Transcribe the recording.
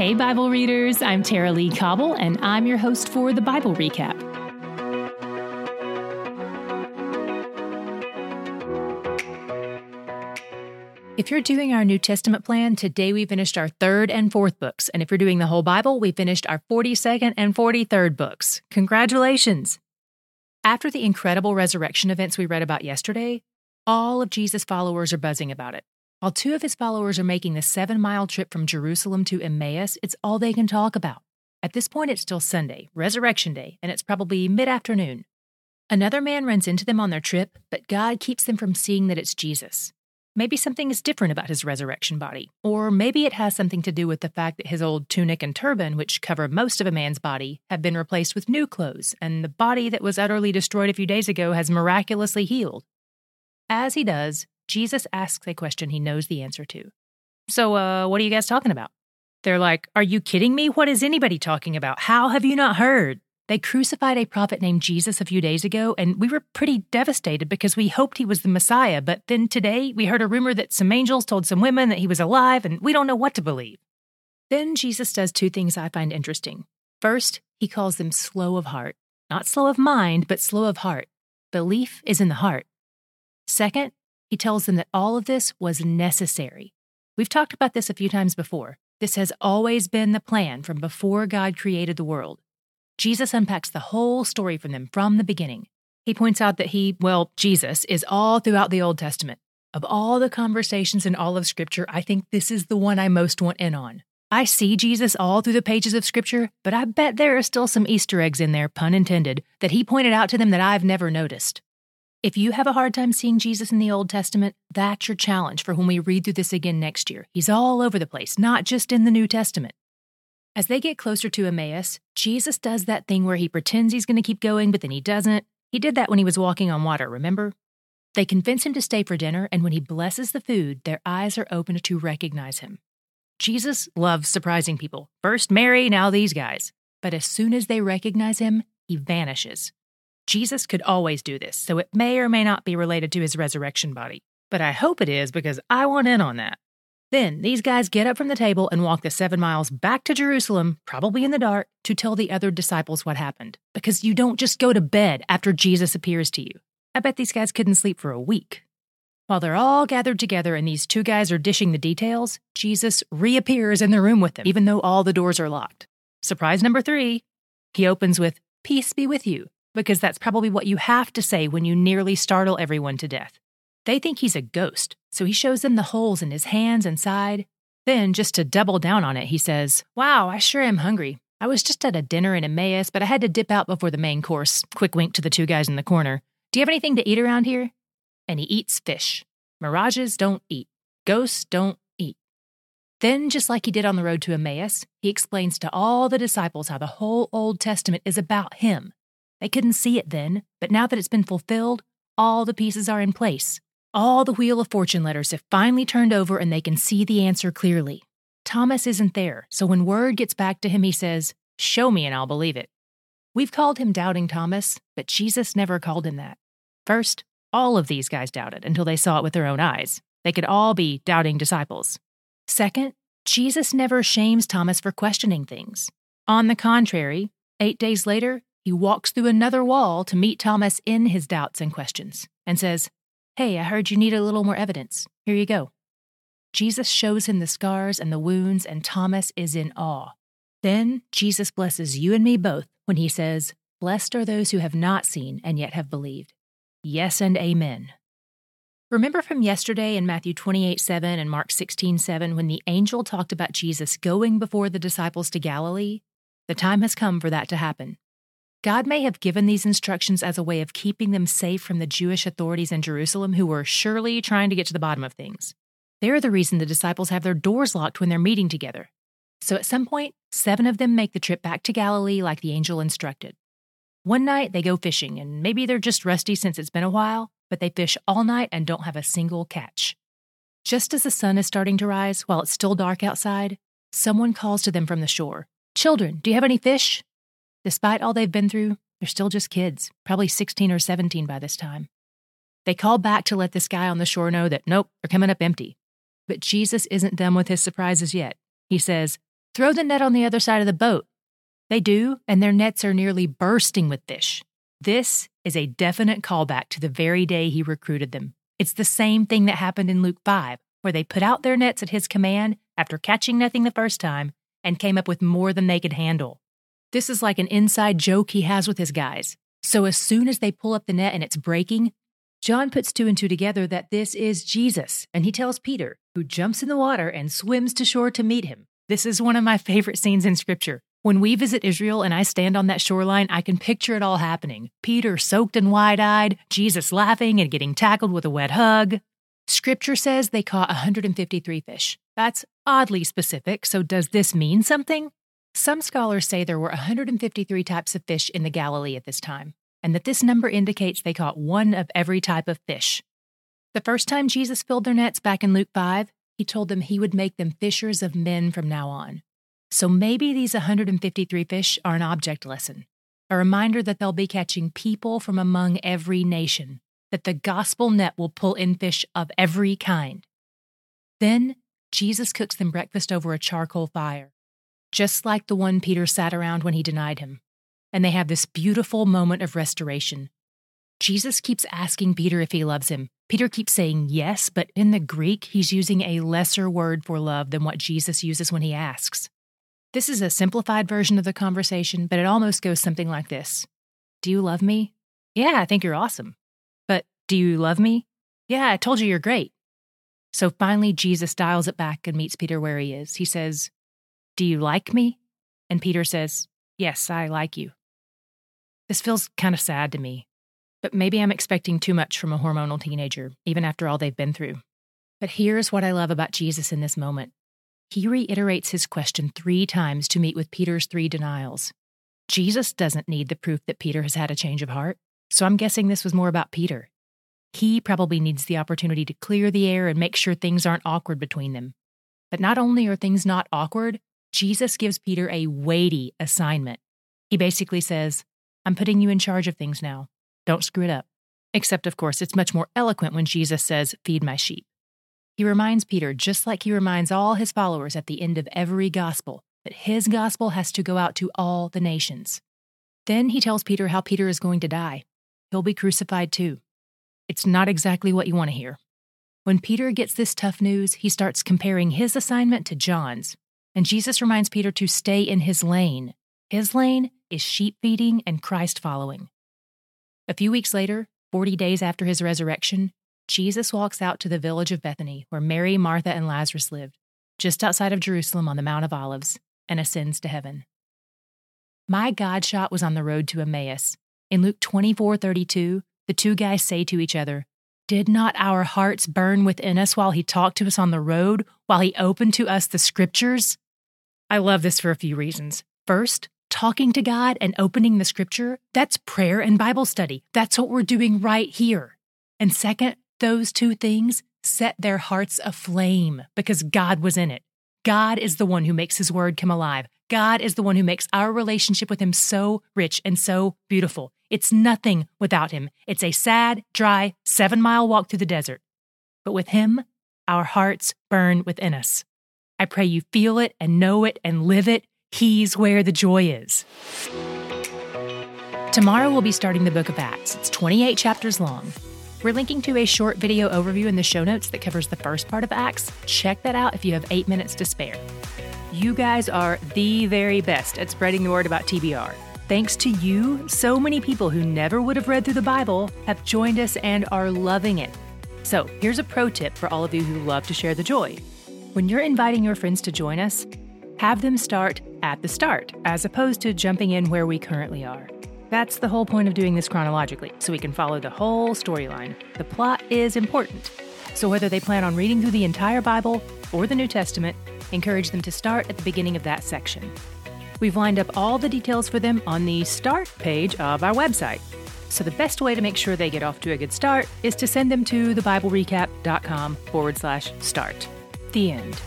Hey, Bible readers, I'm Tara-Leigh Cobble, and I'm your host for the Bible Recap. If you're doing our New Testament plan, today we finished our third and fourth books. And if you're doing the whole Bible, we finished our 42nd and 43rd books. Congratulations! After the incredible resurrection events we read about yesterday, all of Jesus' followers are buzzing about it. While two of his followers are making the seven mile trip from Jerusalem to Emmaus, it's all they can talk about. At this point, it's still Sunday, Resurrection Day, and it's probably mid afternoon. Another man runs into them on their trip, but God keeps them from seeing that it's Jesus. Maybe something is different about his resurrection body, or maybe it has something to do with the fact that his old tunic and turban, which cover most of a man's body, have been replaced with new clothes, and the body that was utterly destroyed a few days ago has miraculously healed. As he does, Jesus asks a question he knows the answer to. So, uh, what are you guys talking about? They're like, Are you kidding me? What is anybody talking about? How have you not heard? They crucified a prophet named Jesus a few days ago, and we were pretty devastated because we hoped he was the Messiah. But then today, we heard a rumor that some angels told some women that he was alive, and we don't know what to believe. Then Jesus does two things I find interesting. First, he calls them slow of heart. Not slow of mind, but slow of heart. Belief is in the heart. Second, he tells them that all of this was necessary. We've talked about this a few times before. This has always been the plan from before God created the world. Jesus unpacks the whole story from them from the beginning. He points out that he, well, Jesus, is all throughout the Old Testament. Of all the conversations in all of Scripture, I think this is the one I most want in on. I see Jesus all through the pages of Scripture, but I bet there are still some Easter eggs in there, pun intended, that he pointed out to them that I've never noticed. If you have a hard time seeing Jesus in the Old Testament, that's your challenge for when we read through this again next year. He's all over the place, not just in the New Testament. As they get closer to Emmaus, Jesus does that thing where he pretends he's going to keep going, but then he doesn't. He did that when he was walking on water, remember? They convince him to stay for dinner, and when he blesses the food, their eyes are opened to recognize him. Jesus loves surprising people. First Mary, now these guys. But as soon as they recognize him, he vanishes. Jesus could always do this, so it may or may not be related to his resurrection body. But I hope it is because I want in on that. Then these guys get up from the table and walk the seven miles back to Jerusalem, probably in the dark, to tell the other disciples what happened. Because you don't just go to bed after Jesus appears to you. I bet these guys couldn't sleep for a week. While they're all gathered together and these two guys are dishing the details, Jesus reappears in the room with them, even though all the doors are locked. Surprise number three he opens with, Peace be with you, because that's probably what you have to say when you nearly startle everyone to death. They think he's a ghost, so he shows them the holes in his hands and side. Then, just to double down on it, he says, Wow, I sure am hungry. I was just at a dinner in Emmaus, but I had to dip out before the main course. Quick wink to the two guys in the corner. Do you have anything to eat around here? And he eats fish. Mirages don't eat. Ghosts don't eat. Then, just like he did on the road to Emmaus, he explains to all the disciples how the whole Old Testament is about him. They couldn't see it then, but now that it's been fulfilled, all the pieces are in place. All the Wheel of Fortune letters have finally turned over and they can see the answer clearly. Thomas isn't there, so when word gets back to him, he says, Show me and I'll believe it. We've called him Doubting Thomas, but Jesus never called him that. First, all of these guys doubted until they saw it with their own eyes. They could all be doubting disciples. Second, Jesus never shames Thomas for questioning things. On the contrary, eight days later, he walks through another wall to meet Thomas in his doubts and questions and says, Hey, I heard you need a little more evidence. Here you go. Jesus shows him the scars and the wounds, and Thomas is in awe. Then Jesus blesses you and me both when he says, Blessed are those who have not seen and yet have believed. Yes and amen. Remember from yesterday in Matthew 28 7 and Mark 16 7 when the angel talked about Jesus going before the disciples to Galilee? The time has come for that to happen. God may have given these instructions as a way of keeping them safe from the Jewish authorities in Jerusalem who were surely trying to get to the bottom of things. They're the reason the disciples have their doors locked when they're meeting together. So at some point, seven of them make the trip back to Galilee like the angel instructed. One night they go fishing, and maybe they're just rusty since it's been a while, but they fish all night and don't have a single catch. Just as the sun is starting to rise while it's still dark outside, someone calls to them from the shore Children, do you have any fish? Despite all they've been through, they're still just kids, probably 16 or 17 by this time. They call back to let this guy on the shore know that, nope, they're coming up empty. But Jesus isn't done with his surprises yet. He says, Throw the net on the other side of the boat. They do, and their nets are nearly bursting with fish. This is a definite callback to the very day he recruited them. It's the same thing that happened in Luke 5, where they put out their nets at his command after catching nothing the first time and came up with more than they could handle. This is like an inside joke he has with his guys. So as soon as they pull up the net and it's breaking, John puts two and two together that this is Jesus, and he tells Peter, who jumps in the water and swims to shore to meet him. This is one of my favorite scenes in Scripture. When we visit Israel and I stand on that shoreline, I can picture it all happening. Peter soaked and wide eyed, Jesus laughing and getting tackled with a wet hug. Scripture says they caught 153 fish. That's oddly specific, so does this mean something? Some scholars say there were 153 types of fish in the Galilee at this time and that this number indicates they caught one of every type of fish. The first time Jesus filled their nets back in Luke 5, he told them he would make them fishers of men from now on. So maybe these 153 fish are an object lesson, a reminder that they'll be catching people from among every nation, that the gospel net will pull in fish of every kind. Then Jesus cooks them breakfast over a charcoal fire, just like the one Peter sat around when he denied him and they have this beautiful moment of restoration. Jesus keeps asking Peter if he loves him. Peter keeps saying yes, but in the Greek, he's using a lesser word for love than what Jesus uses when he asks. This is a simplified version of the conversation, but it almost goes something like this Do you love me? Yeah, I think you're awesome. But do you love me? Yeah, I told you you're great. So finally, Jesus dials it back and meets Peter where he is. He says, Do you like me? And Peter says, Yes, I like you. This feels kind of sad to me, but maybe I'm expecting too much from a hormonal teenager, even after all they've been through. But here's what I love about Jesus in this moment he reiterates his question three times to meet with Peter's three denials. Jesus doesn't need the proof that Peter has had a change of heart, so I'm guessing this was more about Peter. He probably needs the opportunity to clear the air and make sure things aren't awkward between them. But not only are things not awkward, Jesus gives Peter a weighty assignment. He basically says, I'm putting you in charge of things now. Don't screw it up. Except, of course, it's much more eloquent when Jesus says, Feed my sheep. He reminds Peter, just like he reminds all his followers at the end of every gospel, that his gospel has to go out to all the nations. Then he tells Peter how Peter is going to die. He'll be crucified too. It's not exactly what you want to hear. When Peter gets this tough news, he starts comparing his assignment to John's, and Jesus reminds Peter to stay in his lane. His lane is sheep feeding and Christ following. A few weeks later, 40 days after his resurrection, Jesus walks out to the village of Bethany, where Mary, Martha, and Lazarus lived, just outside of Jerusalem on the Mount of Olives, and ascends to heaven. My God shot was on the road to Emmaus. In Luke 24 32, the two guys say to each other, Did not our hearts burn within us while he talked to us on the road, while he opened to us the scriptures? I love this for a few reasons. First, talking to God and opening the scripture, that's prayer and Bible study. That's what we're doing right here. And second, those two things set their hearts aflame because God was in it. God is the one who makes his word come alive. God is the one who makes our relationship with him so rich and so beautiful. It's nothing without him. It's a sad, dry, seven mile walk through the desert. But with him, our hearts burn within us. I pray you feel it and know it and live it He's where the joy is. Tomorrow we'll be starting the book of Acts. It's 28 chapters long. We're linking to a short video overview in the show notes that covers the first part of Acts. Check that out if you have eight minutes to spare. You guys are the very best at spreading the word about TBR. Thanks to you, so many people who never would have read through the Bible have joined us and are loving it. So, here's a pro tip for all of you who love to share the joy. When you're inviting your friends to join us, have them start at the start, as opposed to jumping in where we currently are. That's the whole point of doing this chronologically, so we can follow the whole storyline. The plot is important. So whether they plan on reading through the entire Bible or the New Testament, encourage them to start at the beginning of that section. We've lined up all the details for them on the start page of our website. So the best way to make sure they get off to a good start is to send them to thebiblerecap.com forward slash start. The end.